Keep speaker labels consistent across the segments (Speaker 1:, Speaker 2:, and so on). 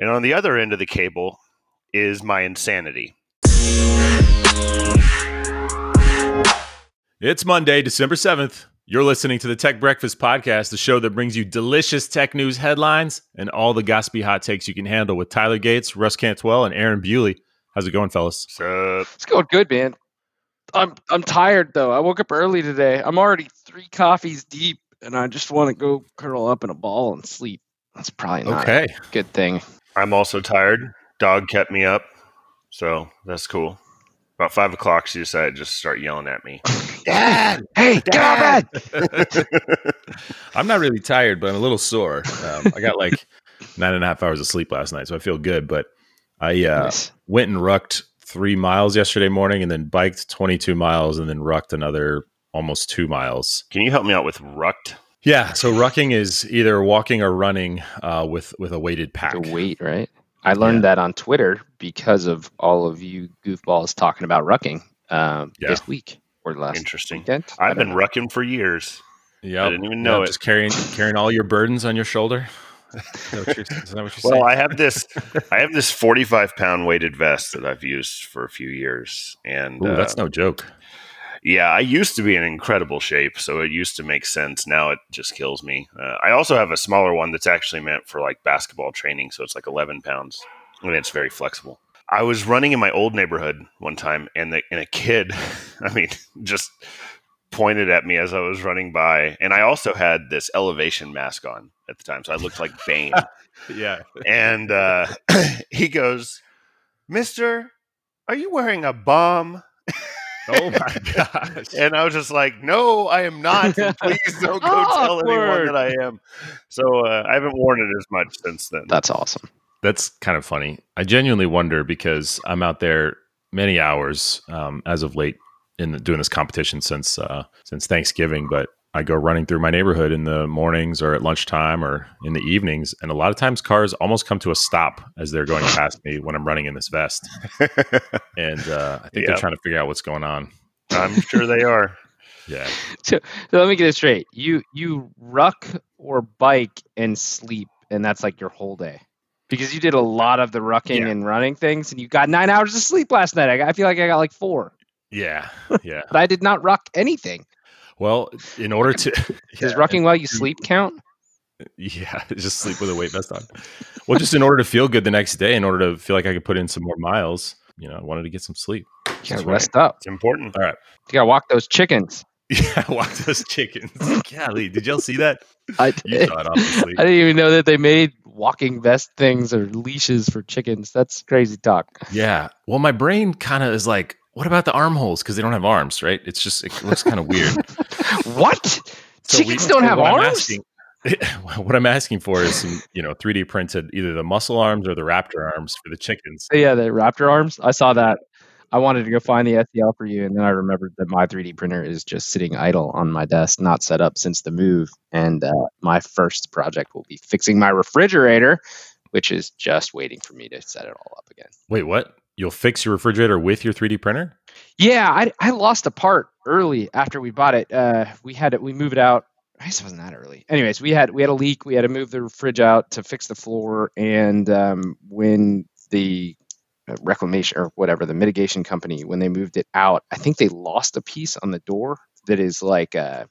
Speaker 1: And on the other end of the cable is my insanity.
Speaker 2: It's Monday, December 7th. You're listening to the Tech Breakfast Podcast, the show that brings you delicious tech news headlines and all the gossipy hot takes you can handle with Tyler Gates, Russ Cantwell, and Aaron Bewley. How's it going, fellas?
Speaker 1: So,
Speaker 3: It's going good, man. I'm I'm tired though. I woke up early today. I'm already three coffees deep, and I just want to go curl up in a ball and sleep. That's probably not
Speaker 2: Okay.
Speaker 3: a good thing.
Speaker 1: I'm also tired. Dog kept me up. So that's cool. About five o'clock, she decided to just start yelling at me. Dad!
Speaker 3: Hey, get out of bed!
Speaker 2: I'm not really tired, but I'm a little sore. Um, I got like nine and a half hours of sleep last night, so I feel good. But I uh,
Speaker 3: Nice.
Speaker 2: went and rucked three miles yesterday morning and then biked 22 miles and then rucked another almost two miles.
Speaker 1: Can you help me out with rucked?
Speaker 2: Yeah. So rucking is either walking or running uh, with, with a weighted pack.
Speaker 3: To wait, right? I learned that on Twitter because of all of you goofballs talking about rucking um,
Speaker 2: Yeah.
Speaker 3: this week or last
Speaker 1: Interesting.
Speaker 3: weekend. I
Speaker 1: I've been
Speaker 3: know.
Speaker 1: rucking for years.
Speaker 2: Yeah.
Speaker 1: I didn't even know it.
Speaker 2: Just carrying, carrying all your burdens on your shoulder. Is that what you're, is that what you're
Speaker 1: Well,
Speaker 2: saying?
Speaker 1: I have this. I have this 45 pound weighted vest that I've used for a few years, and
Speaker 2: Ooh,
Speaker 1: uh,
Speaker 2: that's no joke.
Speaker 1: Yeah, I used to be in incredible shape, so it used to make sense. Now it just kills me. Uh, I also have a smaller one that's actually meant for like basketball training, so it's like 11 pounds, and it's very flexible. I was running in my old neighborhood one time, and the, and a kid, I mean, just pointed at me as I was running by, and I also had this elevation mask on at the time, so I looked like Bane.
Speaker 2: Yeah.
Speaker 1: and uh, he goes, "Mister, are you wearing a bomb?"
Speaker 2: Oh my gosh.
Speaker 1: And I was just like, "No, I am not. Please don't go tell anyone that I am." So uh, I haven't worn it as much since then.
Speaker 3: That's awesome.
Speaker 2: That's kind of funny. I genuinely wonder because I'm out there many hours um, as of late in the, doing this competition since uh, since Thanksgiving. But I go running through my neighborhood in the mornings or at lunchtime or in the evenings, and a lot of times cars almost come to a stop as they're going past me when I'm running in this vest. And uh, I think they're trying to figure out what's going on.
Speaker 1: I'm sure they are.
Speaker 2: Yeah.
Speaker 3: So let me get it straight. You you ruck or bike and sleep, and that's like your whole day. Because you did a lot of the rucking
Speaker 1: Yeah.
Speaker 3: and running things, and you got nine hours of sleep last night. I, got- I feel like I got like four,
Speaker 2: Yeah. Yeah.
Speaker 3: but I did not ruck anything.
Speaker 2: Well, in order to
Speaker 3: Does
Speaker 2: Yeah.
Speaker 3: rucking while you sleep count?
Speaker 2: Yeah, just sleep with a weight vest on. Well, just in order to feel good the next day, in order to feel like I could put in some more miles, you know, I wanted to get some sleep.
Speaker 3: You gotta
Speaker 2: right.
Speaker 3: rest up.
Speaker 1: It's important. All right.
Speaker 3: You gotta walk those chickens.
Speaker 2: Yeah, walk those chickens. Golly, did y'all see that?
Speaker 3: I
Speaker 2: You
Speaker 3: did.
Speaker 2: saw it, obviously.
Speaker 3: I didn't even know that they made walking vest things or leashes for chickens. That's crazy talk.
Speaker 2: Yeah. Well, my brain kind of is like, what about the armholes? Because they don't have arms, right? It's just it looks kind of weird.
Speaker 3: What?
Speaker 2: So we-
Speaker 3: Chickens don't have
Speaker 2: what I'm
Speaker 3: arms?
Speaker 2: asking- what I'm asking for is some, you know, 3D printed either the muscle arms or the raptor arms for the chickens.
Speaker 3: Yeah, the raptor arms. I saw that. I wanted to go find the STL for you, and then I remembered that my 3D printer is just sitting idle on my desk, not set up since the move. And uh, my first project will be fixing my refrigerator, which is just waiting for me to set it all up again.
Speaker 2: Wait, what? You'll fix your refrigerator with your 3D printer?
Speaker 3: Yeah, I, I lost a part early after we bought it. Uh, we had it. We moved it out. I guess it wasn't that early. Anyways, we had we had a leak. We had to move the fridge out to fix the floor. And um, when the uh, reclamation or whatever the mitigation company when they moved it out, I think they lost a piece on the door that is like uh,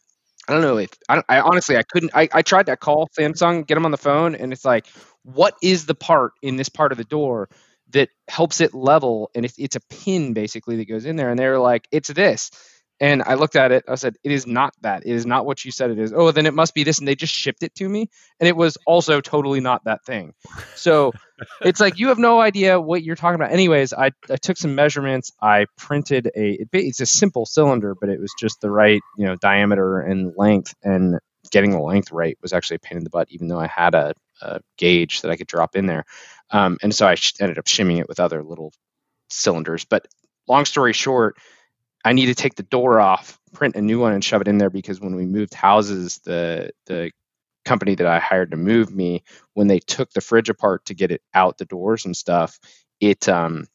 Speaker 3: I don't know if I, don't, I honestly I couldn't. I, I tried to call Samsung, get them on the phone, and it's like, what is the part in this part of the door that helps it level? And it's it's a pin basically that goes in there, and they were like, it's this. And I looked at it. I said, "It is not that. It is not what you said it is." Oh, then it must be this. And they just shipped it to me, and it was also totally not that thing. So it's like you have no idea what you're talking about. Anyways, I, I took some measurements. I printed a. It, it's a simple cylinder, but it was just the right you know diameter and length. And getting the length right was actually a pain in the butt, even though I had a, a gauge that I could drop in there. Um, and so I sh- ended up shimming it with other little cylinders. But long story short, I need to take the door off, print a new one, and shove it in there because when we moved houses, the the company that I hired to move me, when they took the fridge apart to get it out the doors and stuff, it um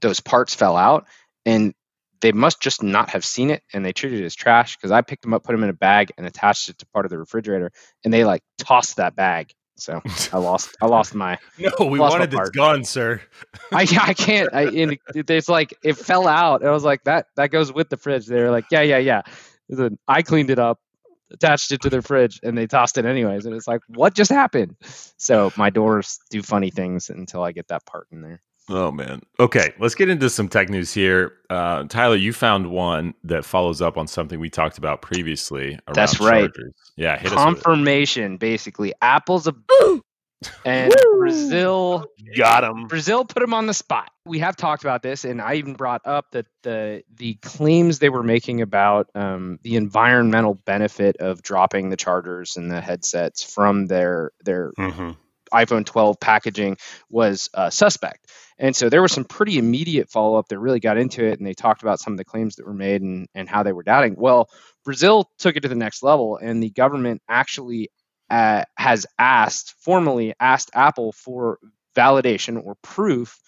Speaker 3: those parts fell out and they must just not have seen it and they treated it as trash because I picked them up, put them in a bag, and attached it to part of the refrigerator, and they like tossed that bag So I lost I lost my
Speaker 2: No, we wanted this gun, sir.
Speaker 3: I I can't I and it- it's like it fell out. I was like that that goes with the fridge. They were like yeah yeah yeah. Then I cleaned it up, attached it to their fridge, and they tossed it anyways. And it's like what just happened? So my doors do funny things until I get that part in there.
Speaker 2: Oh man. Okay, let's get into some tech news here. Uh, Tyler, you found one that follows up on something we talked about previously. Around
Speaker 3: That's right.
Speaker 2: chargers. Yeah, hit us with it.
Speaker 3: Confirmation, basically. Apple's a and Brazil
Speaker 1: Got him.
Speaker 3: Brazil put him on the spot. We have talked about this, and I even brought up that the the claims they were making about um, the environmental benefit of dropping the chargers and the headsets from their their
Speaker 1: hmm
Speaker 3: iPhone 12 packaging was uh, suspect. And so there was some pretty immediate follow up that really got into it, and they talked about some of the claims that were made and, and how they were doubting. Well, Brazil took it to the next level, and the government actually uh, has asked, formally asked Apple for validation or proof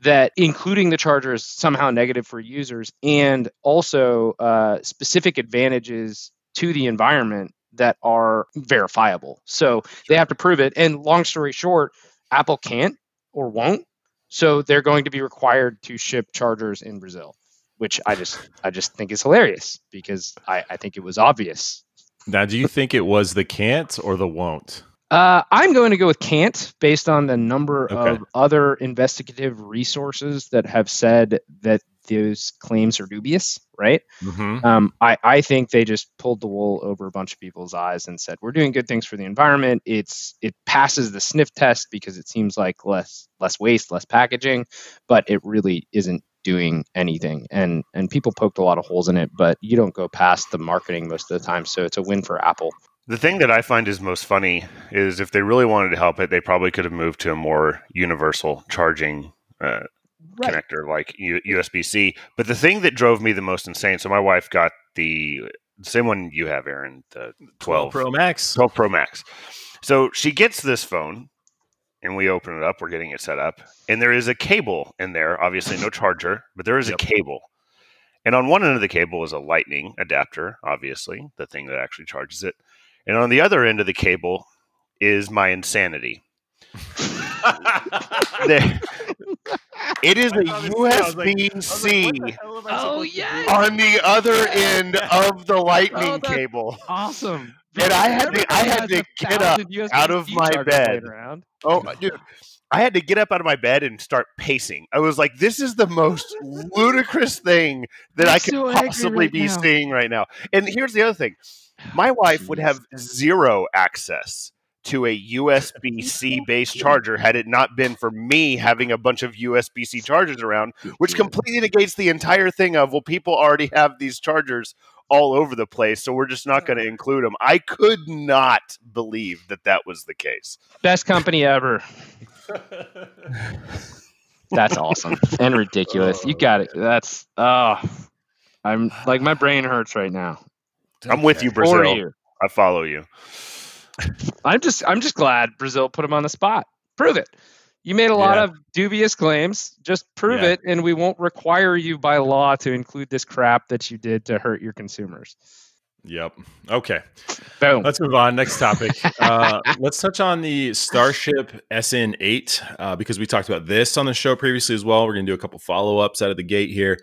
Speaker 3: that including the charger is somehow negative for users and also uh, specific advantages to the environment that are verifiable. So they have to prove it. And long story short, Apple can't or won't. So they're going to be required to ship chargers in Brazil, which I just I just think is hilarious because I, I think it was obvious.
Speaker 2: Now, do you think it was the can't or the won't?
Speaker 3: Uh, I'm going to go with can't based on the number
Speaker 2: Okay.
Speaker 3: of other investigative resources that have said that those claims are dubious, right?
Speaker 2: Mm-hmm.
Speaker 3: Um, I, I think they just pulled the wool over a bunch of people's eyes and said we're doing good things for the environment. It's it passes the sniff test because it seems like less less waste, less packaging, but it really isn't doing anything. And and people poked a lot of holes in it, but you don't go past the marketing most of the time. So it's a win for Apple.
Speaker 1: The thing that I find is most funny is if they really wanted to help it, they probably could have moved to a more universal charging uh, connector like U- USB C. But the thing that drove me the most insane so my wife got the same one you have, Aaron, the 12
Speaker 2: Pro Max.
Speaker 1: 12 Pro Max. So she gets this phone and we open it up. We're getting it set up. And there is a cable in there. Obviously, no charger, but there is
Speaker 2: Yep.
Speaker 1: a cable. And on one end of the cable is a lightning adapter, obviously, the thing that actually charges it. And on the other end of the cable is my insanity. There- it is a USB C
Speaker 3: Oh yeah,
Speaker 1: on the other end of the lightning
Speaker 3: Oh,
Speaker 1: cable.
Speaker 3: awesome.
Speaker 1: And I had to- I had to get up out of my bed. Oh, uh, dude. I had to get up out of my bed and start pacing. I was like, this is the most ludicrous thing that
Speaker 3: I'm
Speaker 1: I could
Speaker 3: so
Speaker 1: possibly
Speaker 3: right
Speaker 1: be
Speaker 3: now.
Speaker 1: seeing right now. And here's the other thing my wife would have zero access to a USB C based charger had it not been for me having a bunch of USB C chargers around, which completely negates the entire thing of, well, people already have these chargers all over the place, so we're just not going to include them. I could not believe that that was the case.
Speaker 3: Best company ever. That's awesome and ridiculous. You got it. That's oh, I'm like my brain hurts right now.
Speaker 1: I'm with you,
Speaker 3: For
Speaker 1: Brazil.
Speaker 3: you.
Speaker 1: I follow you.
Speaker 3: I'm just I'm just glad Brazil put him on the spot. Prove it. You made a lot
Speaker 2: Yeah.
Speaker 3: of dubious claims. Just prove
Speaker 2: Yeah.
Speaker 3: it, and we won't require you by law to include this crap that you did to hurt your consumers.
Speaker 2: Yep. Okay.
Speaker 3: Boom.
Speaker 2: Let's move on. Next topic. Uh, let's touch on the Starship SN8 uh, because we talked about this on the show previously as well. We're going to do a couple follow ups out of the gate here.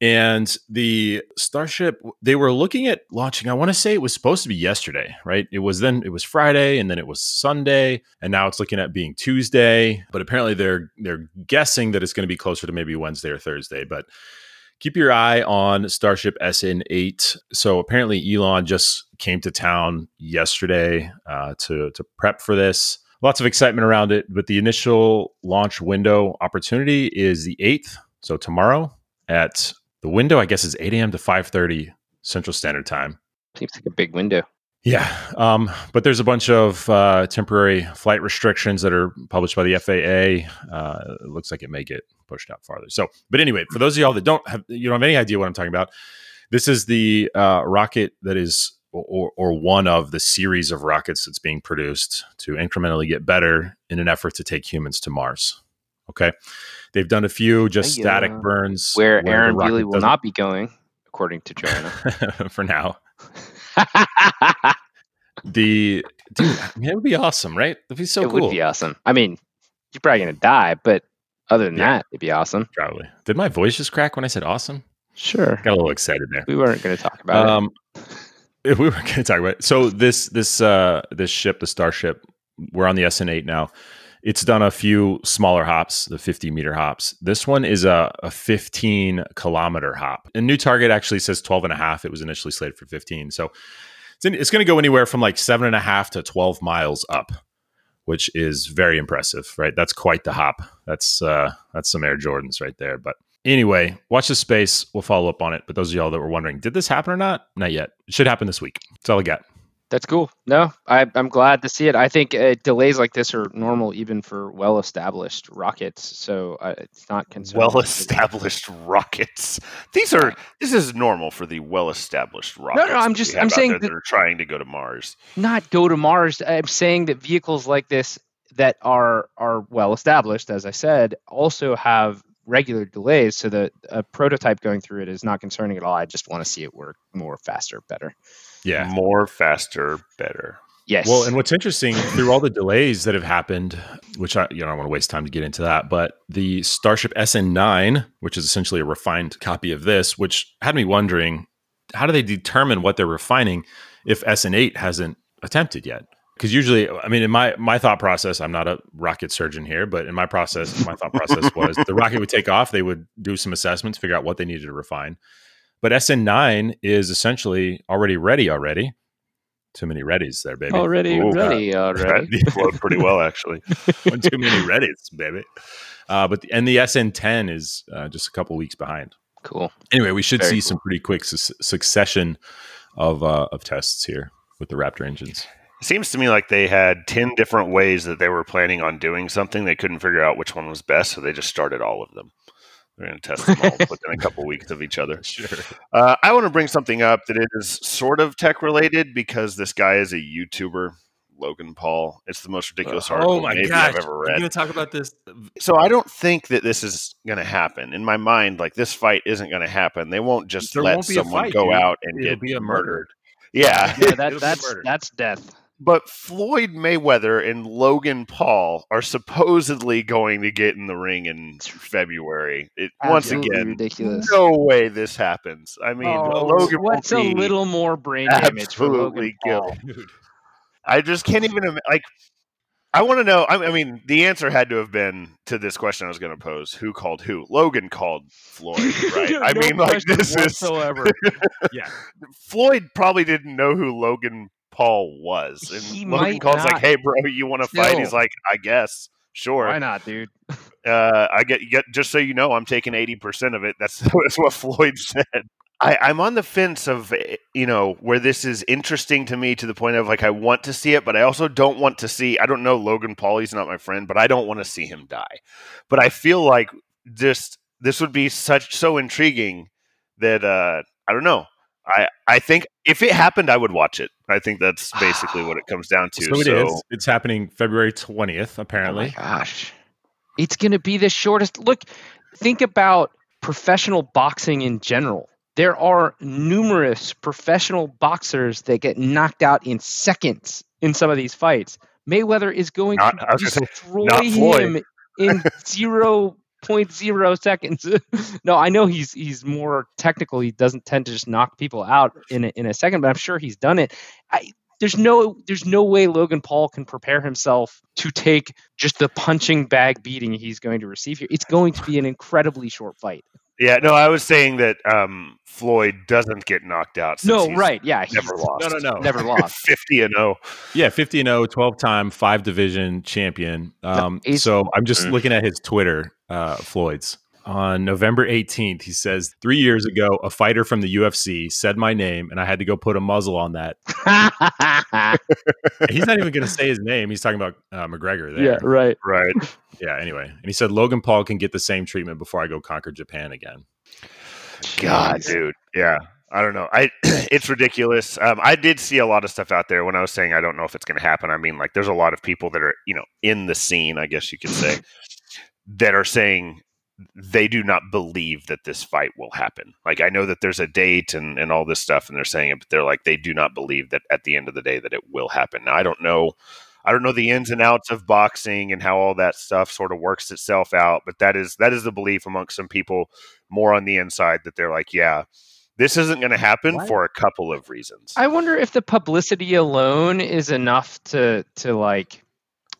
Speaker 2: And the Starship, they were looking at launching. I want to say it was supposed to be yesterday, right? It was then it was Friday, and then it was Sunday, and now it's looking at being Tuesday. But apparently, they're they're guessing that it's going to be closer to maybe Wednesday or Thursday. But keep your eye on Starship SN8. So apparently, Elon just came to town yesterday uh, to to prep for this. Lots of excitement around it, but the initial launch window opportunity is the eighth, so tomorrow at the window. I guess is eight a.m. to five thirty Central Standard Time.
Speaker 3: Seems like a big window.
Speaker 2: Yeah, um, but there's a bunch of uh, temporary flight restrictions that are published by the FAA. Uh, it looks like it may get pushed out farther. So, but anyway, for those of y'all that don't have, you don't have any idea what I'm talking about, this is the uh, rocket that is, or, or one of the series of rockets that's being produced to incrementally get better in an effort to take humans to Mars. Okay, they've done a few just
Speaker 3: Hiya.
Speaker 2: static burns
Speaker 3: Where
Speaker 2: the
Speaker 3: Aaron Bealey will not be going, according to Joanna.
Speaker 2: for now. the dude, I mean, it would be awesome, right? It'd be so
Speaker 3: it
Speaker 2: cool.
Speaker 3: would be awesome. I mean, you're probably gonna die, but other than
Speaker 2: Yeah.
Speaker 3: that, it'd be awesome.
Speaker 2: Probably. Did my voice just crack when I said awesome?
Speaker 3: Sure.
Speaker 2: Got a little excited there.
Speaker 3: We weren't gonna talk about it.
Speaker 2: Um, if we were going to talk about it. so this this uh this ship, the Starship, we're on the SN eight now. It's done a few smaller hops, the 50 meter hops. This one is a, a 15 kilometer hop. And new target actually says 12 and a half. It was initially slated for 15. So it's, it's going to go anywhere from like seven and a half to 12 miles up, which is very impressive, right? That's quite the hop. That's uh that's some Air Jordans right there. But Anyway, watch the space. We'll follow up on it. But those of y'all that were wondering, did this happen or not? Not yet. It should happen this week. That's all I got.
Speaker 3: That's cool. No, I, I'm glad to see it. I think uh, delays like this are normal even for well-established rockets, so uh, it's not concerning.
Speaker 1: Well established rockets. These are this is normal for the well established rockets.
Speaker 3: no, no,
Speaker 1: I'm
Speaker 3: just- I'm saying that-
Speaker 1: are trying to go to Mars.
Speaker 3: Not go to Mars. I'm saying that vehicles like this that are are well established, as I said, also have regular delays. So that a prototype going through it is not concerning at all. I just want to see it work more, faster, better.
Speaker 2: Yeah.
Speaker 1: More, faster, better.
Speaker 3: Yes.
Speaker 2: Well, and what's interesting through all the delays that have happened, which I you know I don't want to waste time to get into that, but the Starship SN9, which is essentially a refined copy of this, which had me wondering, how do they determine what they're refining if SN8 hasn't attempted yet? Because usually, I mean, in my my thought process, I'm not a rocket surgeon here, but in my process, my thought process was the rocket would take off, they would do some assessments, figure out what they needed to refine. But SN9 is essentially already ready already. Too many readies there, baby.
Speaker 3: already
Speaker 1: Ooh,
Speaker 3: ready.
Speaker 1: That
Speaker 3: Already.
Speaker 1: flowed pretty well, actually.
Speaker 2: One too many Reddits, baby. Uh, but the, and the SN10 is uh, just a couple weeks behind.
Speaker 3: cool.
Speaker 2: Anyway, we should
Speaker 3: Very
Speaker 2: see some pretty quick su- succession of uh, of tests here with the Raptor engines.
Speaker 1: It seems to me like they had 10 different ways that they were planning on doing something. They couldn't figure out which one was best, so they just started all of them. They're going to test them all within a couple weeks of each other.
Speaker 2: Sure.
Speaker 1: Uh, I want to bring something up that is sort of tech related because this guy is a YouTuber, Logan Paul. It's the most ridiculous article maybe I've ever read.
Speaker 2: You're going to talk about this?
Speaker 1: So I don't think that this is going to happen. In my mind, like this fight isn't going to happen. They won't just
Speaker 2: There
Speaker 1: let
Speaker 2: won't
Speaker 1: someone
Speaker 2: fight,
Speaker 1: go
Speaker 2: dude.
Speaker 1: out and
Speaker 2: It'll
Speaker 1: get
Speaker 2: be a
Speaker 1: murdered.
Speaker 2: murder.
Speaker 1: Yeah.
Speaker 3: Yeah,
Speaker 2: It'll
Speaker 3: that, that's that's death.
Speaker 1: But Floyd Mayweather and Logan Paul are supposedly going to get in the ring in February. It, once again,
Speaker 3: ridiculous.
Speaker 1: no way this happens. I mean,
Speaker 3: Oh,
Speaker 1: Logan will
Speaker 3: what's a little more brain damage for Logan
Speaker 1: absolutely
Speaker 3: Paul?
Speaker 1: killed. I just can't even im- like. I want to know. I I mean, the answer had to have been to this question I was going to pose: Who called who? Logan called Floyd, right? I mean, like
Speaker 3: question
Speaker 1: this is
Speaker 3: whatsoever.
Speaker 2: Yeah.
Speaker 1: Floyd probably didn't know who Logan Paul was, and
Speaker 3: He
Speaker 1: Logan
Speaker 3: might
Speaker 1: Paul's
Speaker 3: not.
Speaker 1: like, "Hey, bro, you want to fight?" He's like, "I guess, sure."
Speaker 3: Why not, dude?
Speaker 1: uh, I get, get just so you know, I'm taking eighty percent of it. That's that's what Floyd said. I, I'm on the fence of eh, you know where this is interesting to me to the point of like I want to see it, but I also don't want to see. I don't know Logan Paul; he's not my friend, but I don't want to see him die. But I feel like this this would be such so intriguing that uh, I don't know. I I think if it happened, I would watch it. I think that's basically what it comes down to.
Speaker 2: So it is. It's happening February 20th,
Speaker 3: Oh
Speaker 2: apparently.
Speaker 3: my gosh. It's going to be the shortest. Look, think about professional boxing in general. There are numerous professional boxers that get knocked out in seconds in some of these fights. Mayweather is going
Speaker 1: Not-
Speaker 3: to
Speaker 1: I say,
Speaker 3: destroy him in zero point zero seconds. no, I know he's he's more technical. He doesn't tend to just knock people out in a, in a second, but I'm sure he's done it. I, there's no there's no way Logan Paul can prepare himself to take just the punching bag beating he's going to receive here. It's going to be an incredibly short fight.
Speaker 1: Yeah, no, I was saying that um, Floyd doesn't get knocked out. Since
Speaker 3: No,
Speaker 1: he's
Speaker 3: right? Yeah, he's
Speaker 1: Never lost.
Speaker 2: No, no, no.
Speaker 3: never lost.
Speaker 1: Fifty and oh. zero.
Speaker 2: Yeah, 50 and 0, 12 time, five division champion. Um, so I'm just
Speaker 1: Mm.
Speaker 2: looking at his Twitter, uh, Floyd's. On November 18th, he says, Three years ago, a fighter from the UFC said my name, and I had to go put a muzzle on that. He's not even going to say his name. He's talking about uh, McGregor there.
Speaker 3: yeah, right.
Speaker 1: Right.
Speaker 2: Yeah, anyway. And he said, Logan Paul can get the same treatment before I go conquer Japan again.
Speaker 1: God, dude. Yeah. I don't know. I it's ridiculous. Um, I did see a lot of stuff out there when I was saying I don't know if it's going to happen. I mean, like, there's a lot of people that are you know in the scene, I guess you could say, that are saying they do not believe that this fight will happen. Like I know that there's a date and, and all this stuff and they're saying it, but they're like they do not believe that at the end of the day that it will happen. Now I don't know I don't know the ins and outs of boxing and how all that stuff sort of works itself out, but that is that is the belief amongst some people more on the inside that they're like, yeah, this isn't going to happen what? for a couple of reasons.
Speaker 3: I wonder if the publicity alone is enough to to like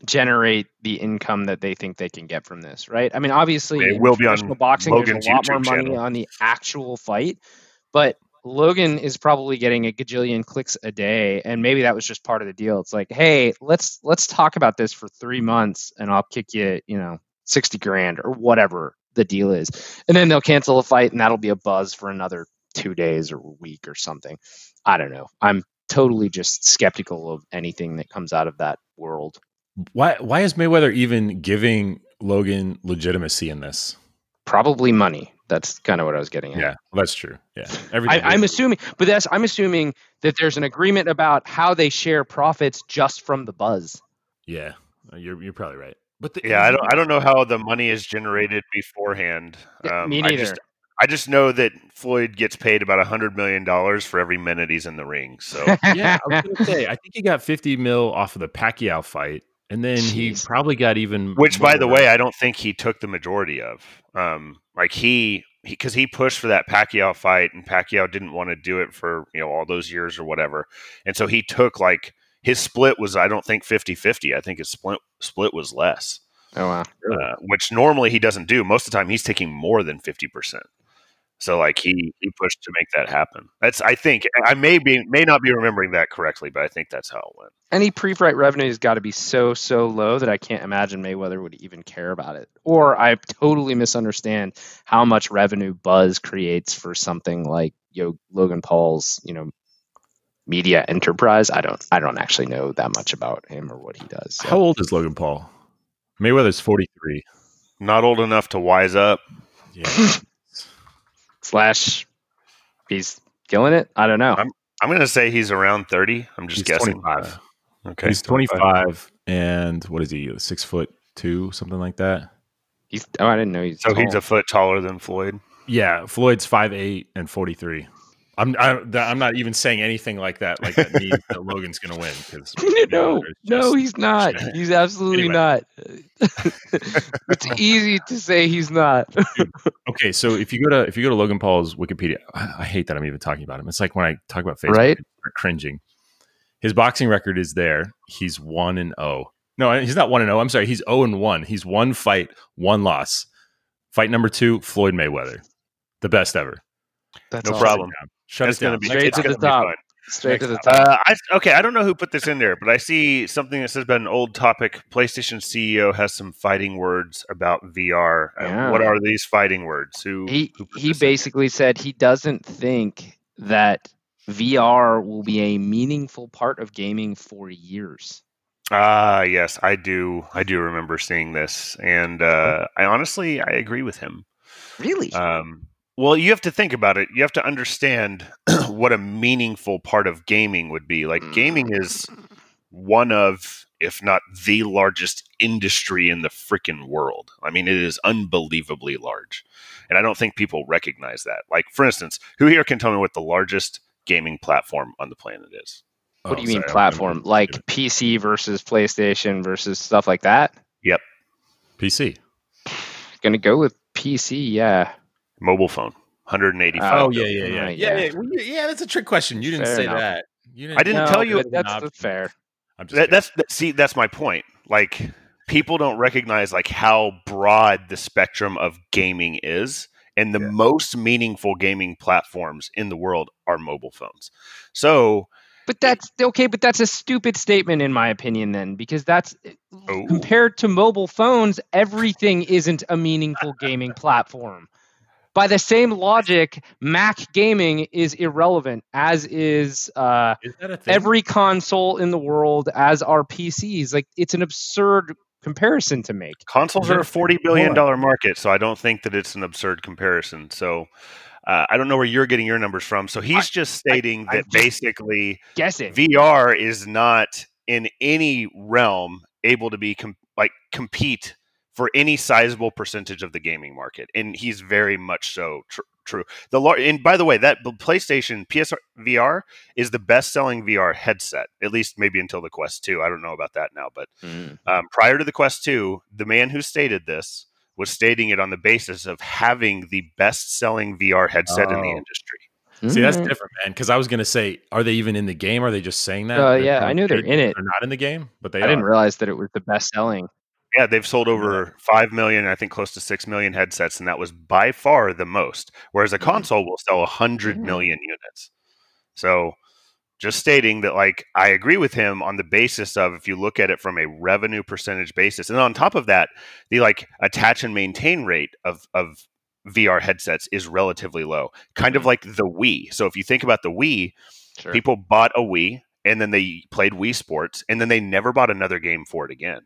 Speaker 3: generate the income that they think they can get from this, right? I mean, obviously,
Speaker 1: it will be on
Speaker 3: boxing.
Speaker 1: Logan's
Speaker 3: there's a lot
Speaker 1: YouTube
Speaker 3: more money
Speaker 1: channel.
Speaker 3: on the actual fight, but Logan is probably getting a gajillion clicks a day, and maybe that was just part of the deal. It's like, hey, let's let's talk about this for three months, and I'll kick you, you know, sixty grand or whatever the deal is, and then they'll cancel the fight, and that'll be a buzz for another two days or a week or something. I don't know. I'm totally just skeptical of anything that comes out of that world.
Speaker 2: Why why is Mayweather even giving Logan legitimacy in this?
Speaker 3: Probably money. That's kind of what I was getting at.
Speaker 2: Yeah, well, that's true. Yeah,
Speaker 3: I, I'm assuming, but that's I'm assuming that there's an agreement about how they share profits just from the buzz.
Speaker 2: Yeah, you're you're probably right. But the,
Speaker 1: yeah, I don't I don't know how the money is generated beforehand.
Speaker 3: Yeah,
Speaker 1: Um,
Speaker 3: me
Speaker 1: I
Speaker 3: neither.
Speaker 1: just, I just know that Floyd gets paid about a hundred million dollars for every minute he's in the ring. So
Speaker 2: yeah, I was gonna say I think he got 50 mil off of the Pacquiao fight, and then he probably got even.
Speaker 1: which by the
Speaker 2: more.
Speaker 1: way i don't think he took the majority of um like he because he, pushed for that pacquiao fight and pacquiao didn't want to do it for you know all those years or whatever and so he took like his split was i don't think 50-50 i think his split split was less
Speaker 3: Oh wow.
Speaker 1: uh, which normally he doesn't do most of the time he's taking more than 50% so like he he pushed to make that happen that's i think i may be may not be remembering that correctly but i think that's how it went
Speaker 3: Any pre-fight revenue has got to be so so low that I can't imagine Mayweather would even care about it. Or I totally misunderstand how much revenue Buzz creates for something like Yo Logan Paul's, you know, media enterprise. I don't I don't actually know that much about him or what he does. so.
Speaker 2: How old is Logan Paul? Mayweather's 43.
Speaker 1: not old enough to wise up
Speaker 2: Yeah,
Speaker 3: Slash, he's killing it. I don't know.
Speaker 1: I'm- i'm gonna say he's around 30 i'm just
Speaker 2: he's
Speaker 1: guessing
Speaker 2: 25.
Speaker 1: okay
Speaker 2: He's 25, and what is he? Six foot two, something like that.
Speaker 3: He's oh I didn't know he's
Speaker 1: So he's a foot taller than Floyd.
Speaker 2: Yeah, Floyd's five eight and 43. I'm I, that- I'm not even saying anything like that. Like that means that Logan's going to win because
Speaker 3: no, no, he's not. He's absolutely
Speaker 2: Anyway.
Speaker 3: not. it's easy to say he's not.
Speaker 2: Okay, so if you go to if you go to Logan Paul's Wikipedia, I, I hate that I'm even talking about him. It's like when I talk about Facebook,
Speaker 3: Right.
Speaker 2: I start cringing. His boxing record is there. He's one and zero. No, he's not one and zero. I'm sorry. He's zero and one. He's one fight, one loss. Fight number two, Floyd Mayweather, the best ever.
Speaker 3: That's
Speaker 1: No
Speaker 3: awesome.
Speaker 1: problem.
Speaker 2: Shut
Speaker 1: That's
Speaker 2: us down.
Speaker 1: gonna be
Speaker 3: Straight to the top.
Speaker 1: fun.
Speaker 3: Straight to the top.
Speaker 1: Uh, I, okay, I don't know who put this in there, but I see something that says about an old topic. PlayStation CEO has some fighting words about VR. Uh,
Speaker 3: Yeah.
Speaker 1: what are these fighting words? Who
Speaker 3: he
Speaker 1: who
Speaker 3: he
Speaker 1: this in there?
Speaker 3: basically said he doesn't think that VR will be a meaningful part of gaming for years.
Speaker 1: Ah, yes, I do. I do remember seeing this, and uh, I honestly I agree with him.
Speaker 3: Really?
Speaker 1: Um, well, you have to think about it. You have to understand what a meaningful part of gaming would be. Like, gaming mm. is one of, if not the largest industry in the freaking world. I mean, it is unbelievably large. And I don't think people recognize that. Like, for instance, who here can tell me what the largest gaming platform on the planet is?
Speaker 3: what do
Speaker 2: Oh,
Speaker 3: you mean
Speaker 2: sorry, I'm
Speaker 3: platform?
Speaker 2: gonna-
Speaker 3: Like PC versus PlayStation versus stuff like that? Yep.
Speaker 2: PC?
Speaker 3: Gonna go with PC, yeah.
Speaker 1: Mobile phone, 185.
Speaker 3: Oh,
Speaker 2: yeah, yeah, yeah,
Speaker 3: Right,
Speaker 2: yeah,
Speaker 3: yeah.
Speaker 2: yeah. well, yeah, yeah, That's a trick question. You didn't
Speaker 3: Fair
Speaker 2: say
Speaker 3: enough.
Speaker 2: that. You didn't,
Speaker 1: I didn't tell you-
Speaker 3: that's
Speaker 2: Nah,
Speaker 3: that's fair.
Speaker 2: I'm just
Speaker 1: That, that's that, see, that's my point. Like people don't recognize like how broad the spectrum of gaming is, and the
Speaker 2: Yeah.
Speaker 1: most meaningful gaming platforms in the world are mobile phones. So,
Speaker 3: But that's okay, but that's a stupid statement in my opinion then because that's eh,
Speaker 1: Oh.
Speaker 3: compared to mobile phones, everything isn't a meaningful gaming platform. By the same logic, Mac gaming is irrelevant, as is uh,
Speaker 2: Is that a thing?
Speaker 3: every console in the world, as are PCs. Like it's an absurd comparison to make.
Speaker 1: consoles are a forty billion dollar market, so I don't think that it's an absurd comparison. So. Uh, I don't know where you're getting your numbers from. So he's just stating
Speaker 3: I'm
Speaker 1: that
Speaker 3: just-
Speaker 1: basically
Speaker 3: Guessing.
Speaker 1: VR is not in any realm able to be com- like compete for any sizable percentage of the gaming market, and he's very much so tr- true. The lar- and by the way, that PlayStation PSVR is the best-selling VR headset, at least maybe until the Quest Two. I don't know about that now, but
Speaker 3: Mm.
Speaker 1: um, prior to the Quest Two, the man who stated this was stating it on the basis of having the best-selling VR headset in the
Speaker 2: Oh.
Speaker 1: industry.
Speaker 2: See, that's
Speaker 3: Mm.
Speaker 2: different, man. Because I was going to say, are they even in the game? Are they just saying that?
Speaker 3: Uh, yeah, I knew they're in it.
Speaker 2: They're not in the game, but they
Speaker 3: I didn't realize that it was the best selling.
Speaker 1: Yeah, they've sold over five million, I think close to six million headsets, and that was by far the most. Whereas a
Speaker 3: Mhm.
Speaker 1: console will sell a hundred
Speaker 3: Mhm.
Speaker 1: million units. So, just stating that, like, I agree with him on the basis of if you look at it from a revenue percentage basis, and on top of that, the like attach and maintain rate of of VR headsets is relatively low, kind of
Speaker 3: Mhm.
Speaker 1: like the Wii. So if you think about the Wii,
Speaker 3: Sure.
Speaker 1: people bought a Wii and then they played Wii Sports and then they never bought another game for it again.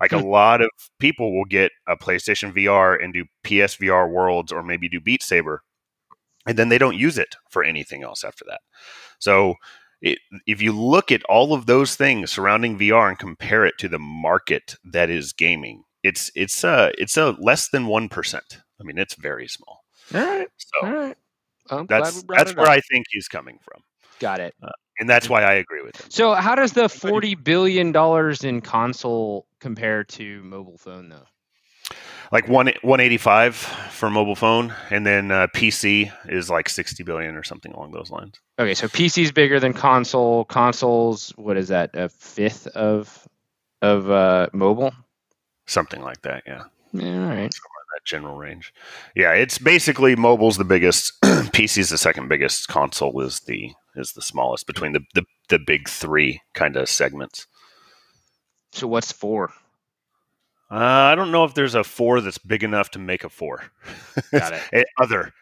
Speaker 1: Like a
Speaker 3: Hmm.
Speaker 1: lot of people will get a PlayStation VR and do PSVR Worlds or maybe do Beat Saber and then they don't use it for anything else after that. So it, if you look at all of those things surrounding VR and compare it to the market that is gaming, it's it's uh it's a less than one percent. I mean, it's very small.
Speaker 3: all right.
Speaker 1: So
Speaker 3: All right.
Speaker 1: That's that's where
Speaker 3: up.
Speaker 1: I think he's coming from,
Speaker 3: got it.
Speaker 1: and that's why I agree with him.
Speaker 3: So, how does the forty billion dollars in console compare to mobile phone, though?
Speaker 1: like one 185 for mobile phone and then uh, pc is like 60 billion or something along those lines
Speaker 3: Okay, so PC is bigger than console. Consoles, what is that? A fifth of of uh, mobile.
Speaker 1: something like that yeah
Speaker 3: Yeah, all right.
Speaker 1: that general range yeah it's basically mobile's the biggest pc's the second biggest console is the is the smallest between the the, the big three kind of segments
Speaker 3: So, what's four?
Speaker 1: uh, i don't know if there's a four that's big enough to make a four
Speaker 3: Got it.
Speaker 1: Eh, other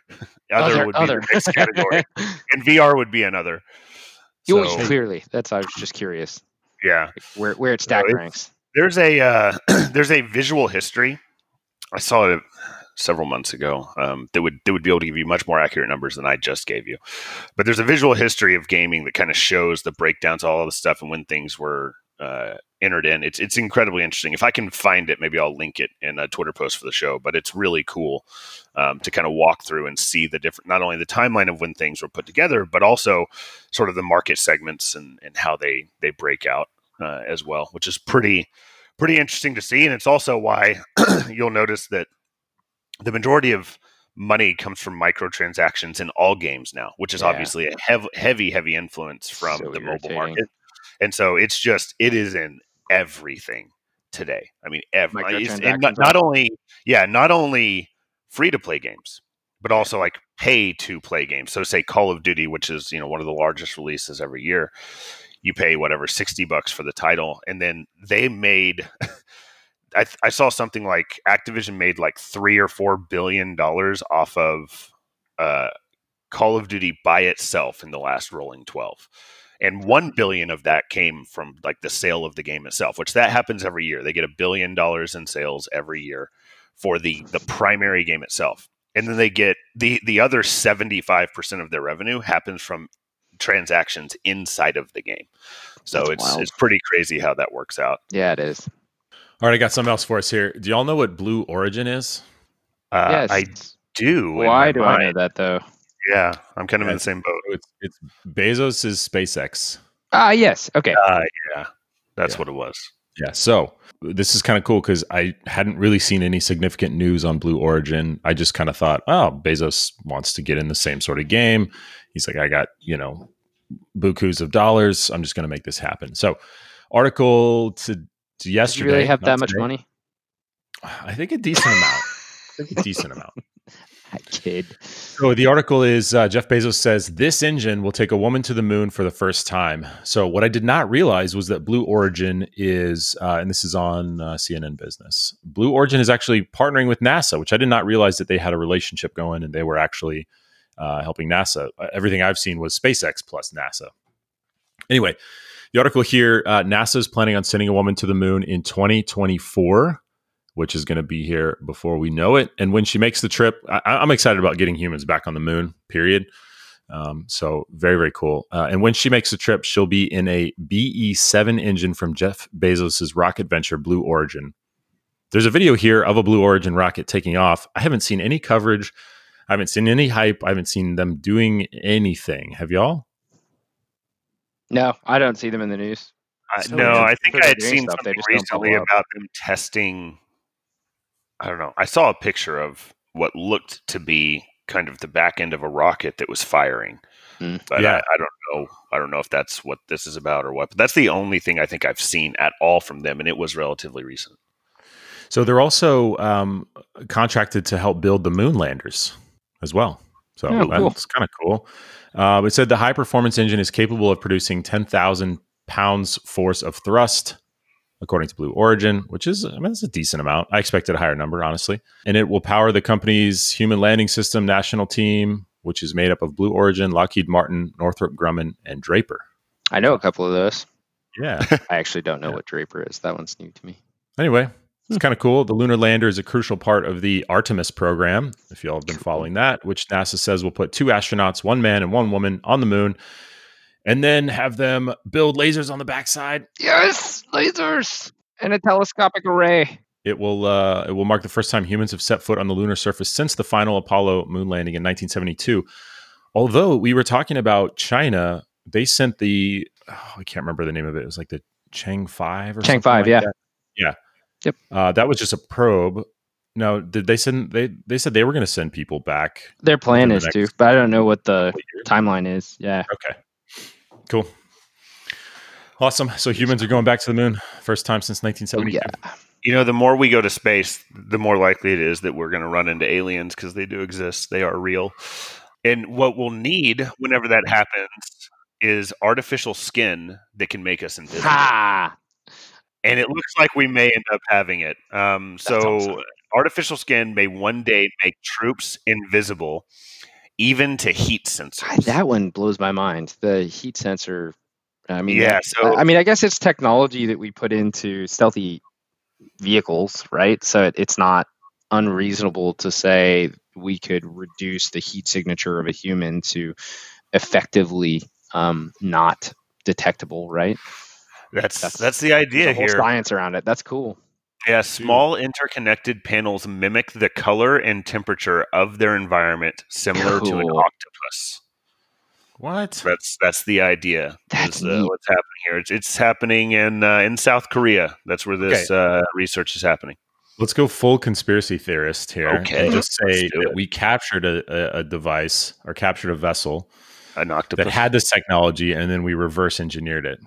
Speaker 1: other, would be the next category and vr would be another
Speaker 3: You
Speaker 1: So,
Speaker 3: clearly. That's. I was just curious
Speaker 1: yeah
Speaker 3: where where it stack
Speaker 1: it's-
Speaker 3: ranks.
Speaker 1: there's a uh, there's a visual history. I saw it several months ago. Um, that would that would be able to give you much more accurate numbers than I just gave you. But there's a visual history of gaming that kind of shows the breakdowns, all of the stuff, and when things were uh, entered in. It's it's incredibly interesting. If I can find it, maybe I'll link it in a Twitter post for the show. But it's really cool um, to kind of walk through and see the different, not only the timeline of when things were put together, but also sort of the market segments and and how they they break out uh, as well, which is pretty pretty interesting to see. And it's also why you'll notice that the majority of money comes from microtransactions in all games now, which is
Speaker 3: Yeah.
Speaker 1: obviously a hev- heavy, heavy influence from
Speaker 3: So
Speaker 1: the mobile market. And so it's just, it is in everything today. I mean, every, not, not only, yeah, not only free to play games, but also like pay to play games. So say Call of Duty, which is, you know, one of the largest releases every year, you pay whatever 60 bucks for the title. And then they made, I, I saw something like Activision made like three or four billion dollars off of uh, Call of Duty by itself in the last rolling 12 and 1 billion of that came from like the sale of the game itself which that happens every year. They get a billion dollars in sales every year for the the primary game itself. And then they get the the other 75% of their revenue happens from transactions inside of the game. So
Speaker 3: That's
Speaker 1: it's
Speaker 3: wild.
Speaker 1: it's pretty crazy how that works out.
Speaker 3: Yeah, it is.
Speaker 2: All right, I got something else for us here. Do y'all know what Blue Origin is?
Speaker 1: uh,
Speaker 3: yes.
Speaker 1: i do
Speaker 3: Why
Speaker 1: my
Speaker 3: do I know that though?
Speaker 1: yeah i'm kind of in the same boat
Speaker 2: It's it's Bezos' SpaceX.
Speaker 3: Ah, yes. Okay.
Speaker 1: uh, yeah that's
Speaker 2: Yeah.
Speaker 1: what it was
Speaker 2: Yeah. So this is kind of cool because I hadn't really seen any significant news on Blue Origin. I just kind of thought, oh, Bezos wants to get in the same sort of game. He's like, I got, you know, bukus of dollars. I'm just going to make this happen. So, article to, yesterday.
Speaker 3: he really have that much
Speaker 2: today.
Speaker 3: money?
Speaker 2: I think a decent amount. A decent amount.
Speaker 3: I kid.
Speaker 2: So the article is uh, Jeff Bezos says this engine will take a woman to the moon for the first time. So what I did not realize was that Blue Origin is, uh, and this is on uh, CNN Business. Blue Origin is actually partnering with NASA, which I did not realize that they had a relationship going, and they were actually uh, helping NASA. Uh, Everything I've seen was SpaceX plus NASA. Anyway, the article here: uh, NASA is planning on sending a woman to the moon in 2024 which is going to be here before we know it. And when she makes the trip, I, I'm excited about getting humans back on the moon. Period. Um, so very very cool. Uh, and when she makes the trip, she'll be in a BE7 engine from Jeff Bezos's rocket venture Blue Origin. there's a video here of a Blue Origin rocket taking off. I haven't seen any coverage. I haven't seen any hype. I haven't seen them doing anything. Have y'all?
Speaker 3: No, I don't see them in the news.
Speaker 1: I,
Speaker 3: So
Speaker 1: no, I think I had seen
Speaker 3: stuff, they
Speaker 1: something
Speaker 3: just don't
Speaker 1: recently about them testing. I don't know. I saw a picture of what looked to be kind of the back end of a rocket that was firing.
Speaker 3: Hmm.
Speaker 1: But
Speaker 2: Yeah.
Speaker 1: I, I don't know. I don't know if that's what this is about or what. But that's the only thing I think I've seen at all from them, and it was relatively recent.
Speaker 2: So they're also um, contracted to help build the moon landers as well. So
Speaker 3: Oh, cool.
Speaker 2: that's kind of cool. Uh, it said the high performance engine is capable of producing 10,000 pounds force of thrust, according to Blue Origin, which is, I mean, that's a decent amount. I expected a higher number, honestly. And it will power the company's human landing system national team, which is made up of Blue Origin, Lockheed Martin, Northrop Grumman, and Draper.
Speaker 3: I know a couple of those.
Speaker 2: Yeah.
Speaker 3: I actually don't know
Speaker 2: Yeah.
Speaker 3: what Draper is. That one's new to me.
Speaker 2: Anyway, it's kind of cool. The lunar lander is a crucial part of the Artemis program, if y'all have been following that, which NASA says will put two astronauts, one man and one woman, on the moon, and then have them build lasers on the backside.
Speaker 3: Yes, lasers and a telescopic array.
Speaker 2: It will uh, it will mark the first time humans have set foot on the lunar surface since the final Apollo moon landing in 1972. Although we were talking about China, they sent the oh, I can't remember the name of it. It was like the Chang Five or
Speaker 3: Chang
Speaker 2: something
Speaker 3: 5,
Speaker 2: like
Speaker 3: yeah.
Speaker 2: that. yeah,
Speaker 3: Yep.
Speaker 2: Uh, that was just a probe. No, did they send they they said they were going to send people back?
Speaker 3: Their plan
Speaker 2: Within
Speaker 3: is to, but I don't know what the
Speaker 2: year?
Speaker 3: timeline is. Yeah.
Speaker 2: Okay, cool, awesome. So humans are going back to the moon, first time since
Speaker 3: Oh,
Speaker 2: 1972.
Speaker 3: yeah.
Speaker 1: You know, the more we go to space, the more likely it is that we're going to run into aliens because they do exist. They are real. And what we'll need whenever that happens is artificial skin that can make us invisible.
Speaker 3: Ha!
Speaker 1: And it looks like we may end up having it. Um, so,
Speaker 3: awesome.
Speaker 1: artificial skin may one day make troops invisible, even to heat sensors.
Speaker 3: God, that one blows my mind. The heat sensor. I mean,
Speaker 1: yeah.
Speaker 3: that-
Speaker 1: So,
Speaker 3: I mean, I guess it's technology that we put into stealthy vehicles, right? So it, it's not unreasonable to say we could reduce the heat signature of a human to effectively um, not detectable, right?
Speaker 1: That's
Speaker 3: that's-
Speaker 1: that's the idea
Speaker 3: a whole
Speaker 1: here.
Speaker 3: science around it. That's cool.
Speaker 1: Yeah, small interconnected panels mimic the color and temperature of their environment, similar to an octopus.
Speaker 2: What?
Speaker 1: That's that's the idea.
Speaker 3: That's
Speaker 1: is, uh, what's happening here. It's, it's happening in uh, in South Korea. That's where this uh, research is happening.
Speaker 2: Let's go full conspiracy theorist here.
Speaker 1: Okay,
Speaker 2: and just say that
Speaker 1: it.
Speaker 2: we captured a, a, a device or captured a vessel
Speaker 1: An octopus.
Speaker 2: that had this technology, and then we reverse engineered it.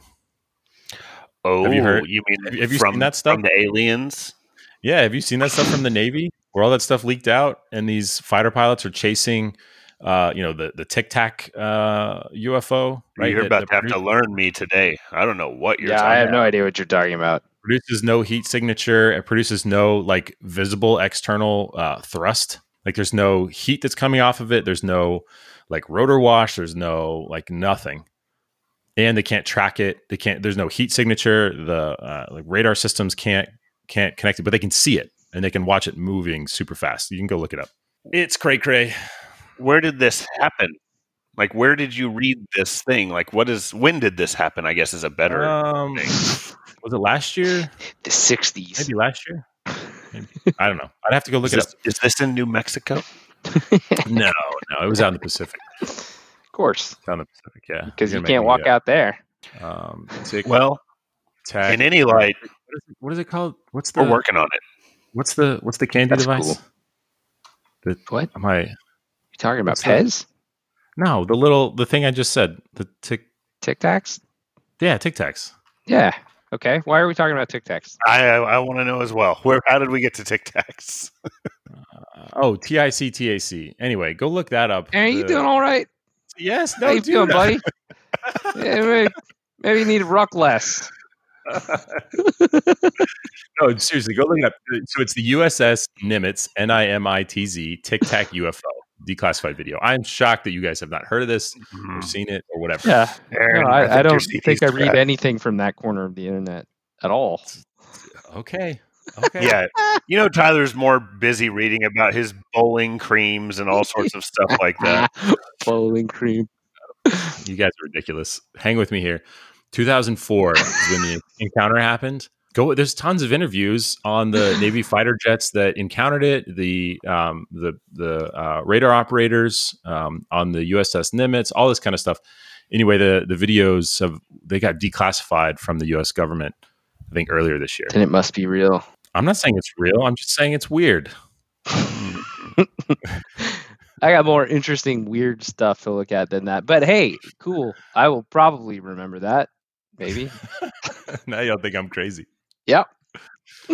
Speaker 1: Oh,
Speaker 2: Have you heard-
Speaker 1: You mean
Speaker 2: have you- have you
Speaker 1: from
Speaker 2: seen that stuff?
Speaker 1: from the aliens?
Speaker 2: Yeah, have you seen that stuff from the Navy where all that stuff leaked out and these fighter pilots are chasing, uh, you know, the the Tic Tac uh, UFO? Right,
Speaker 1: You're
Speaker 2: that-
Speaker 1: about
Speaker 2: that
Speaker 1: to have to learn me today. I don't know what you're
Speaker 3: yeah,
Speaker 1: talking
Speaker 3: I have
Speaker 1: about.
Speaker 3: no idea what you're talking about.
Speaker 2: produces no heat signature. It produces no like visible external uh, thrust. Like there's no heat that's coming off of it. There's no like rotor wash. There's no like nothing. And they can't track it. They can't. There's no heat signature. The uh, like radar systems can't can't connect it, but they can see it and they can watch it moving super fast. You can go look it up. It's cray cray.
Speaker 1: Where did this happen? Like, where did you read this thing? Like, what is? When did this happen? I guess is a better.
Speaker 2: Um,
Speaker 1: thing.
Speaker 2: was it last year?
Speaker 3: The 60s.
Speaker 2: Maybe last year. Maybe. I don't know. I'd have to go look
Speaker 1: is,
Speaker 2: it up.
Speaker 1: is this in New Mexico?
Speaker 2: No, no, it was out in the Pacific.
Speaker 3: Of course,
Speaker 2: Out in the Pacific, yeah.
Speaker 3: because you can't walk
Speaker 2: me,
Speaker 3: out there.
Speaker 2: Um, tic
Speaker 1: Well,
Speaker 2: tac.
Speaker 1: in any light,
Speaker 2: what, is it, what is it called? What's the
Speaker 1: we're working on it.
Speaker 2: what's the what's the candy
Speaker 3: That's
Speaker 2: device? The,
Speaker 3: What?
Speaker 2: am I?
Speaker 3: You talking about
Speaker 2: What's that?
Speaker 3: Pez?
Speaker 2: No, the little the thing I just said. The tic.
Speaker 3: Tic Tacs?
Speaker 2: Yeah, Tic Tacs.
Speaker 3: Yeah. Okay. Why are we talking about Tic Tacs?
Speaker 1: I I, I want to know as well. Where? How did we get to Tic Tacs?
Speaker 2: Uh, oh, T I C T A C. Anyway, go look that up.
Speaker 3: Hey, you
Speaker 2: The-
Speaker 3: doing all right?
Speaker 2: Yes.
Speaker 3: How
Speaker 2: No,
Speaker 3: you
Speaker 2: dude.
Speaker 3: doing, buddy? yeah, maybe, maybe you need to ruck less.
Speaker 2: no, oh, seriously, go look it up. So it's the USS Nimitz, N I M I T Z, Tic Tac UFO, declassified video. I'm shocked that you guys have not heard of this mm-hmm. or seen it or whatever.
Speaker 3: Yeah.
Speaker 1: Aaron,
Speaker 3: No, I, I,
Speaker 1: think your
Speaker 3: don't think I read anything from that corner of the internet at all.
Speaker 2: Okay. Okay.
Speaker 1: Yeah, you know Tyler's more busy reading about his bowling creams and all sorts of stuff like that.
Speaker 3: Bowling cream.
Speaker 2: You guys are ridiculous. Hang with me here. 2004 is when the encounter happened. go. There's tons of interviews on the Navy fighter jets that encountered it, the um, the the uh, radar operators um, on the USS Nimitz, all this kind of stuff. Anyway, the the videos of they got declassified from the U.S. government. I think earlier this year.
Speaker 3: Then it must be real.
Speaker 2: I'm not saying it's real. I'm just saying it's weird.
Speaker 3: I got more interesting, weird stuff to look at than that. But hey, cool. I will probably remember that. Maybe.
Speaker 2: now y'all think I'm crazy.
Speaker 3: Yep.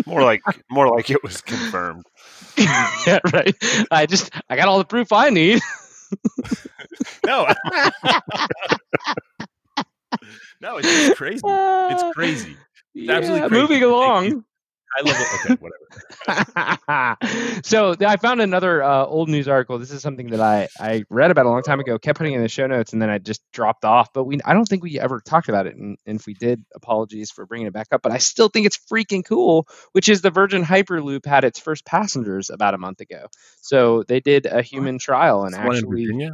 Speaker 1: More like more like it was confirmed.
Speaker 3: yeah, right. I just I got all the proof I need.
Speaker 2: no. no, it's crazy. It's crazy. It's
Speaker 3: yeah,
Speaker 2: absolutely crazy.
Speaker 3: moving along.
Speaker 2: I level. Okay, whatever.
Speaker 3: so I found another uh, old news article. This is something that I, I read about a long time ago. Kept putting in the show notes, and then I just dropped off. But we I don't think we ever talked about it. And, and if we did, apologies for bringing it back up. But I still think it's freaking cool. Which is the Virgin Hyperloop had its first passengers about a month ago. So they did a human trial and
Speaker 2: in
Speaker 3: actually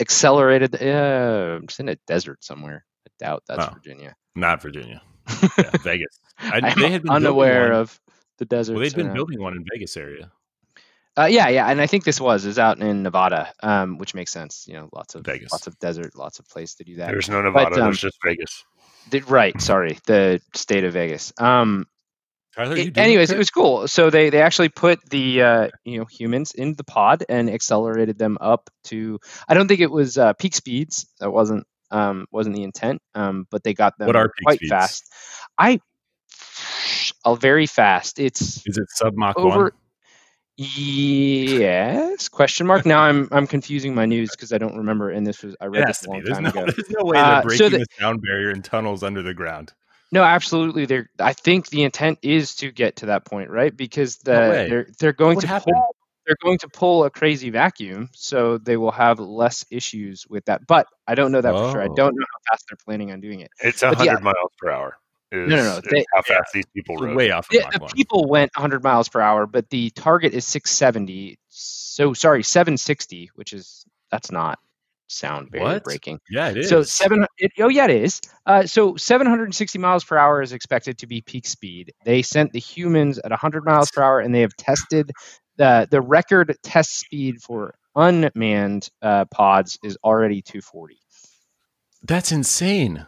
Speaker 3: accelerated. Uh, just in a desert somewhere. I doubt that's
Speaker 2: Oh.
Speaker 3: Virginia.
Speaker 2: Not Virginia. Yeah, Vegas. I,
Speaker 3: I'm
Speaker 2: they had been
Speaker 3: unaware of the desert.
Speaker 2: Well, they'd been building one in Vegas area.
Speaker 3: Uh, yeah, yeah, and I think this was is out in Nevada, um, which makes sense. You know, lots of
Speaker 2: Vegas.
Speaker 3: lots of desert, lots of place to do that.
Speaker 1: There's no Nevada.
Speaker 3: um,
Speaker 1: there's just Vegas.
Speaker 3: The- right, sorry, the state of Vegas. Um,
Speaker 2: Tyler,
Speaker 3: it-
Speaker 2: you
Speaker 3: anyways,
Speaker 2: okay?
Speaker 3: it was cool. So they they actually put the uh, you know humans in the pod and accelerated them up to. I don't think it was uh, peak speeds. That wasn't um, wasn't the intent. Um, but they got them
Speaker 2: What are
Speaker 3: quite
Speaker 2: speeds?
Speaker 3: fast. I, uh, very fast. It's
Speaker 2: Is it sub Mach
Speaker 3: over.
Speaker 2: one?
Speaker 3: Yes? Question mark. Now I'm I'm confusing my news because I don't remember. And this was I read this a long time
Speaker 2: no,
Speaker 3: ago.
Speaker 2: there's no way
Speaker 3: Uh,
Speaker 2: they're
Speaker 3: so
Speaker 2: breaking
Speaker 3: the-
Speaker 2: the sound barrier in tunnels under the ground.
Speaker 3: No, absolutely. They're. I think the intent is to get to that point, right? Because the
Speaker 2: No
Speaker 3: they're they're going
Speaker 2: What
Speaker 3: to
Speaker 2: happened?
Speaker 3: pull they're going to pull a crazy vacuum, so they will have less issues with that. But I don't know that for sure. I
Speaker 2: Oh.
Speaker 3: don't know how fast they're planning on doing it.
Speaker 1: It's
Speaker 3: but yeah.
Speaker 1: hundred miles per hour. Is,
Speaker 3: No, no, no, they-
Speaker 1: how
Speaker 2: yeah.
Speaker 1: fast these people rode.
Speaker 2: way off of
Speaker 3: Yeah,
Speaker 2: Mach
Speaker 3: the
Speaker 2: one.
Speaker 3: people went 100 miles per hour, but the target is 670. So sorry, 760, which is that's not sound barrier
Speaker 2: What?
Speaker 3: breaking.
Speaker 2: Yeah, it is.
Speaker 3: So seven. It, oh yeah, it is. Uh, so 760 miles per hour is expected to be peak speed. They sent the humans at 100 miles per hour, and they have tested the the record test speed for unmanned uh, pods is already 240.
Speaker 2: That's insane.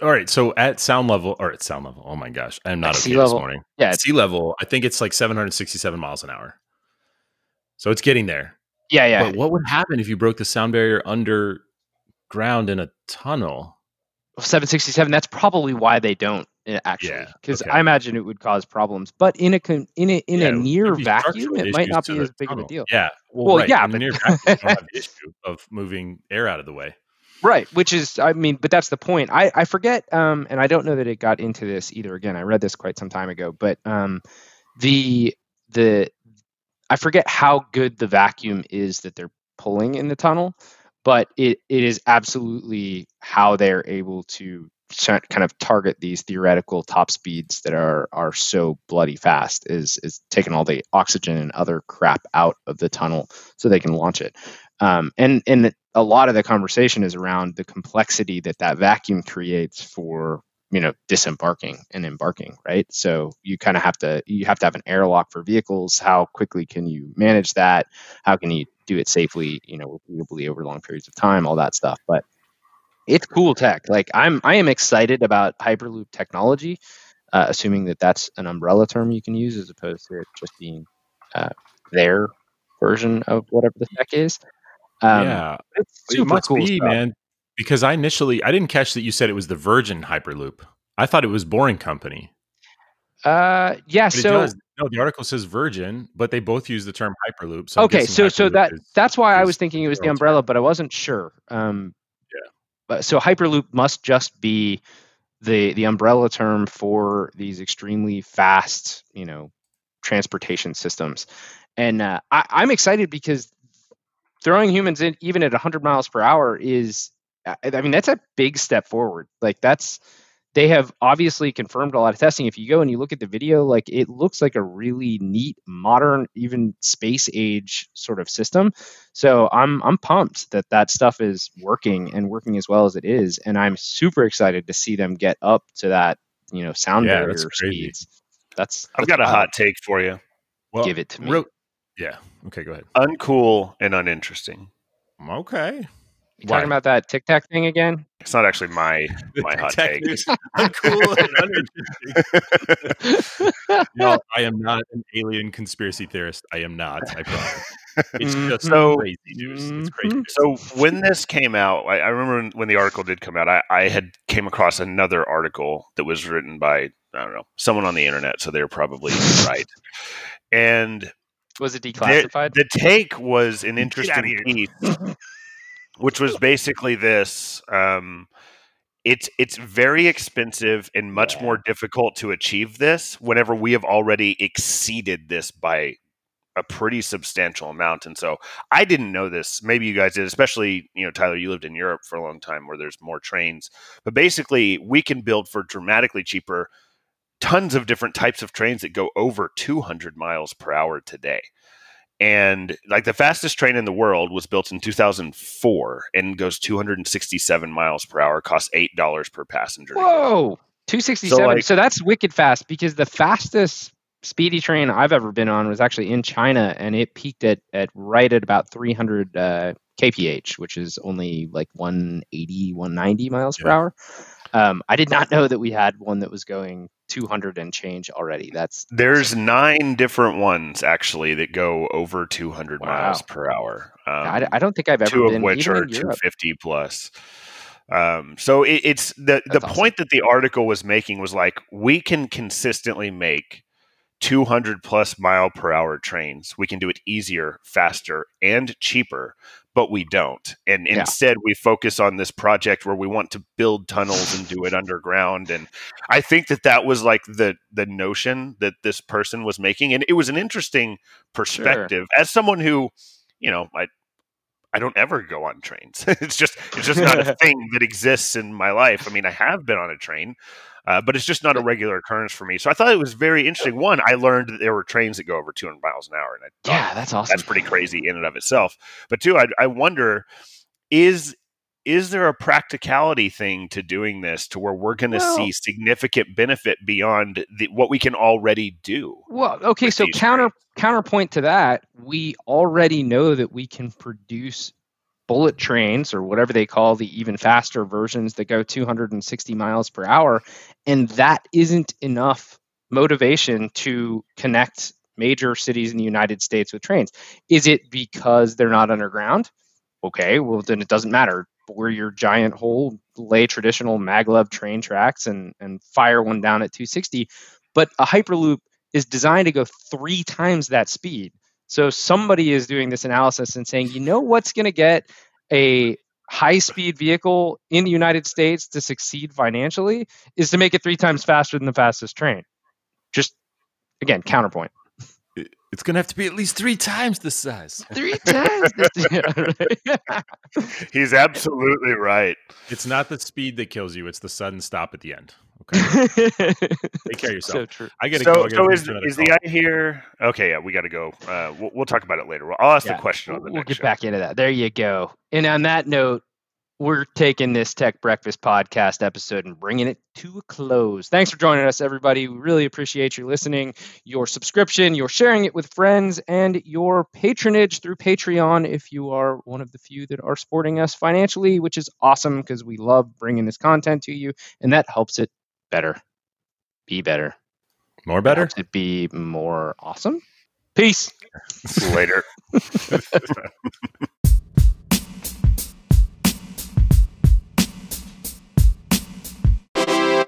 Speaker 2: All right, so at sound level, or at sound level, oh my gosh, I'm not
Speaker 3: At
Speaker 2: okay
Speaker 3: sea
Speaker 2: this morning.
Speaker 3: Yeah,
Speaker 2: At sea level, I think it's like 767 miles an hour. So it's getting there.
Speaker 3: yeah, yeah.
Speaker 2: But what would happen if you broke the sound barrier underground in a tunnel?
Speaker 3: 767. That's probably why they don't uh, actually,
Speaker 2: Yeah,
Speaker 3: because
Speaker 2: okay.
Speaker 3: I imagine it would cause problems. But in a con- in a in
Speaker 2: Yeah,
Speaker 3: a near vacuum, it might not be as big of a deal.
Speaker 2: Yeah. Well,
Speaker 3: Well,
Speaker 2: right.
Speaker 3: yeah,
Speaker 2: in a
Speaker 3: but-
Speaker 2: near vacuum, issue of moving air out of the way.
Speaker 3: Right, which is, I mean, but that's the point. I, I forget, um, and I don't know that it got into this either. Again, I read this quite some time ago, but um, the the I forget how good the vacuum is that they're pulling in the tunnel, but it it is absolutely how they're able to kind of target these theoretical top speeds that are are so bloody fast. Is is taking all the oxygen and other crap out of the tunnel so they can launch it. Um, and and a lot of the conversation is around the complexity that that vacuum creates for you know disembarking and embarking right? So you kind of have to you have to have an airlock for vehicles. How quickly can you manage that? How can you do it safely you know repeatably over long periods of time? All that stuff. But it's cool tech like i'm i am excited about hyperloop technology uh, assuming that that's an umbrella term you can use as opposed to it just being uh, their version of whatever the tech is um,
Speaker 2: yeah.
Speaker 3: it's
Speaker 2: It
Speaker 3: super
Speaker 2: must
Speaker 3: cool
Speaker 2: be,
Speaker 3: stuff.
Speaker 2: man. Because I initially I didn't catch that you said it was the Virgin Hyperloop. I thought it was Boring Company.
Speaker 3: Uh, yeah.
Speaker 2: But
Speaker 3: So.
Speaker 2: No, the article says Virgin, but they both use the term Hyperloop. So
Speaker 3: okay, so so
Speaker 2: Hyperloop
Speaker 3: that
Speaker 2: is-
Speaker 3: that's why I was thinking it was the umbrella, but I wasn't sure. Um, so Hyperloop must just be the the umbrella term for these extremely fast, you know, transportation systems, and uh, I, I'm excited because throwing humans in even at 100 miles per hour is, I mean, that's a big step forward. Like that's they have obviously confirmed a lot of testing. If you go and you look at the video, like it looks like a really neat, modern, even space age sort of system. So I'm I'm pumped that that stuff is working and working as well as it is, and I'm super excited to see them get up to that you know sound
Speaker 2: Yeah,
Speaker 3: barrier
Speaker 2: that's
Speaker 3: speeds. That's,
Speaker 1: I've
Speaker 3: that's
Speaker 1: got a
Speaker 3: uh,
Speaker 1: hot take for you.
Speaker 2: Well,
Speaker 3: Give it to me.
Speaker 2: real- yeah. Okay, go ahead.
Speaker 1: Uncool and uninteresting.
Speaker 2: Okay.
Speaker 3: You talking about that Tic Tac thing again?
Speaker 1: It's not actually my my hot
Speaker 2: Tech
Speaker 1: take.
Speaker 2: news. Uncool and no, I am not an alien conspiracy theorist. I am not. I promise. It's just
Speaker 1: So-
Speaker 2: crazy news. It's crazy.
Speaker 3: Mhm.
Speaker 1: So when this came out, I, I remember when, when the article did come out. I, I had came across another article that was written by I don't know someone on the internet, so they're probably right. And
Speaker 3: Was it
Speaker 1: the,
Speaker 3: declassified?
Speaker 1: the take was an interesting piece, which was basically this: um, it's it's very expensive and much
Speaker 3: Yeah.
Speaker 1: more difficult to achieve this whenever we have already exceeded this by a pretty substantial amount. And so I didn't know this. Maybe you guys did, especially, you know, Tyler, you lived in Europe for a long time where there's more trains. But basically, we can build for dramatically cheaper tons of different types of trains that go over 200 miles per hour today. And like the fastest train in the world was built in 2004 and goes 267 miles per hour, costs $8 per passenger.
Speaker 3: Whoa, 267. So,
Speaker 1: like-
Speaker 3: that's wicked fast because the fastest speedy train I've ever been on was actually in China and it peaked at, at right at about 300 uh, kph, which is only like 180, 190 miles per hour. Um, I did not know that we had one that was going 200 and change already. That's
Speaker 1: There's nine different ones actually that go over 200
Speaker 3: Wow.
Speaker 1: miles per hour. Um,
Speaker 3: I, I don't think I've ever
Speaker 1: two
Speaker 3: been
Speaker 1: of which
Speaker 3: even
Speaker 1: are
Speaker 3: in
Speaker 1: 250 plus. Um, so it, it's the the
Speaker 3: awesome.
Speaker 1: point that the article was making was like we can consistently make 200 plus mile per hour trains. We can do it easier, faster, and cheaper, but we don't. And
Speaker 3: Yeah.
Speaker 1: instead, we focus on this project where we want to build tunnels and do it underground. And I think that that was like the the notion that this person was making, and it was an interesting perspective as someone who, you know, I I don't ever go on trains. it's just it's just not a thing that exists in my life. I mean, I have been on a train, uh, but it's just not a regular occurrence for me. So I thought it was very interesting. One, I learned that there were trains that go over 200 miles an hour, and I
Speaker 3: Yeah, that's awesome.
Speaker 1: that's pretty crazy in and of itself. But two, I, I wonder is is there a practicality thing to doing this to where we're going to
Speaker 3: Well-
Speaker 1: see significant benefit beyond the, what we can already do?
Speaker 3: Well, okay, so counter
Speaker 1: trains.
Speaker 3: counterpoint to that, we already know that we can produce bullet trains or whatever they call the even faster versions that go 260 miles per hour, and that isn't enough motivation to connect major cities in the United States with trains. Is it because they're not underground? Okay, well then it doesn't matter. Bore your giant hole, lay traditional maglev train tracks, and and fire one down at 260. But a hyperloop is designed to go three times that speed. So somebody is doing this analysis and saying, you know what's going to get a high speed vehicle in the United States to succeed financially is to make it three times faster than the fastest train. Just again, counterpoint.
Speaker 2: It's going to have to be at least three times the size.
Speaker 3: Three times.
Speaker 1: He's absolutely right.
Speaker 2: It's not the speed that kills you; it's the sudden stop at the end. Okay, take care of yourself.
Speaker 3: So true.
Speaker 2: I got to
Speaker 1: So,
Speaker 2: go. I gotta
Speaker 1: so is, is
Speaker 2: call.
Speaker 1: the guy here? Okay, yeah, we got to go. Uh, we'll, we'll talk about it later. I'll ask
Speaker 3: Yeah,
Speaker 1: the question on the
Speaker 3: we'll
Speaker 1: next
Speaker 3: get
Speaker 1: show.
Speaker 3: back into that. There you go. And on that note, we're taking this Tech Breakfast podcast episode and bringing it to a close. Thanks for joining us, everybody. We really appreciate you listening, your subscription, your sharing it with friends, and your patronage through Patreon if you are one of the few that are supporting us financially, which is awesome because we love bringing this content to you, and that helps it better, be better,
Speaker 2: More better.
Speaker 3: to be more awesome. Peace.
Speaker 1: Later.